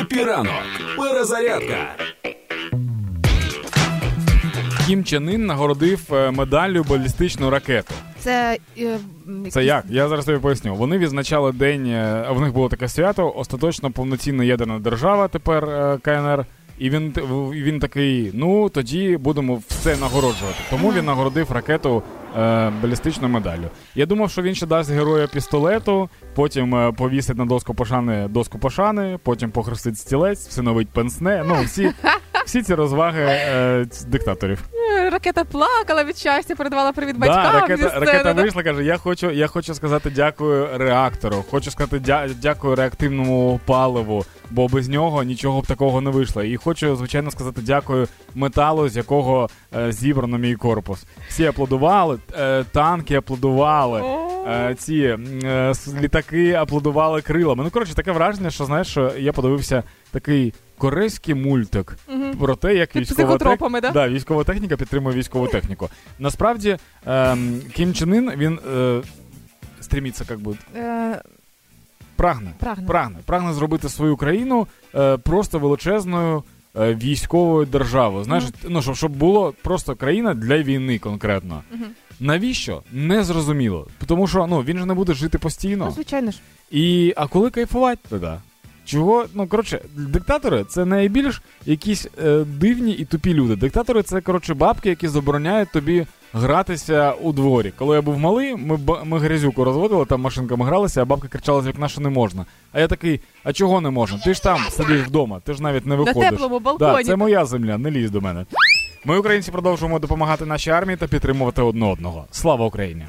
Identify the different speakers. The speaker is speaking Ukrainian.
Speaker 1: Епіранок. Перезарядка.
Speaker 2: Кім Чен Ін нагородив е, медаллю балістичну ракету.
Speaker 3: Це е,
Speaker 2: Це як? Я зараз тобі поясню. Вони відзначали день, е, в них було таке свято, остаточно повноцінна ядерна держава тепер е, КНР. І він він такий: ну тоді будемо все нагороджувати. Тому він нагородив ракету е, балістичну медаллю. Я думав, що він ще дасть героя пістолету, потім е, повісить на доску пошани доску пошани, потім похрестить стілець, всиновить пенсне. Ну всі, всі ці розваги е, диктаторів.
Speaker 3: Ракета плакала від щастя, передавала привіт
Speaker 2: Да,
Speaker 3: батькам. зі
Speaker 2: ракета,
Speaker 3: сцени,
Speaker 2: ракета
Speaker 3: да.
Speaker 2: вийшла, каже: я хочу, я хочу сказати дякую реактору, хочу сказати дя, дякую реактивному паливу, бо без нього нічого б такого не вийшло. І хочу, звичайно, сказати дякую металу, з якого е, зібрано мій корпус. Всі аплодували, е, танки аплодували. Е, ці е, літаки аплодували крилами. Ну, коротше, таке враження, що знаєш, що я подивився такий корейський мультик
Speaker 3: Мгм.
Speaker 2: про те, як військова, тек...
Speaker 3: да?
Speaker 2: Да, військова техніка підтримує військову техніку. Насправді, ем, Кім Чен Ін, він е, стріміться, як би,
Speaker 3: Е,
Speaker 2: прагне,
Speaker 3: Прагне.
Speaker 2: прагне, прагне зробити свою країну е, просто величезною е, військовою державою. Знаєш, ну щоб, щоб було просто країна для війни конкретно.
Speaker 3: Мгм.
Speaker 2: Навіщо? Не зрозуміло. Тому що ну він же не буде жити постійно.
Speaker 3: Ну, звичайно ж.
Speaker 2: І а коли кайфувати тоді? Чого? Ну, коротше, диктатори це найбільш якісь е, дивні і тупі люди. Диктатори це, коротше, бабки, які забороняють тобі гратися у дворі. Коли я був малий, ми, ми грязюку розводили, там машинками гралися, а бабка кричала з вікна, що не можна. А я такий, а чого не можна? Ти ж там сидиш вдома, ти ж навіть не
Speaker 3: На
Speaker 2: виходиш.
Speaker 3: теплому
Speaker 2: Да, це моя земля, не лізь до мене. Ми, українці, продовжуємо допомагати нашій армії та підтримувати одне одного. Слава Україні!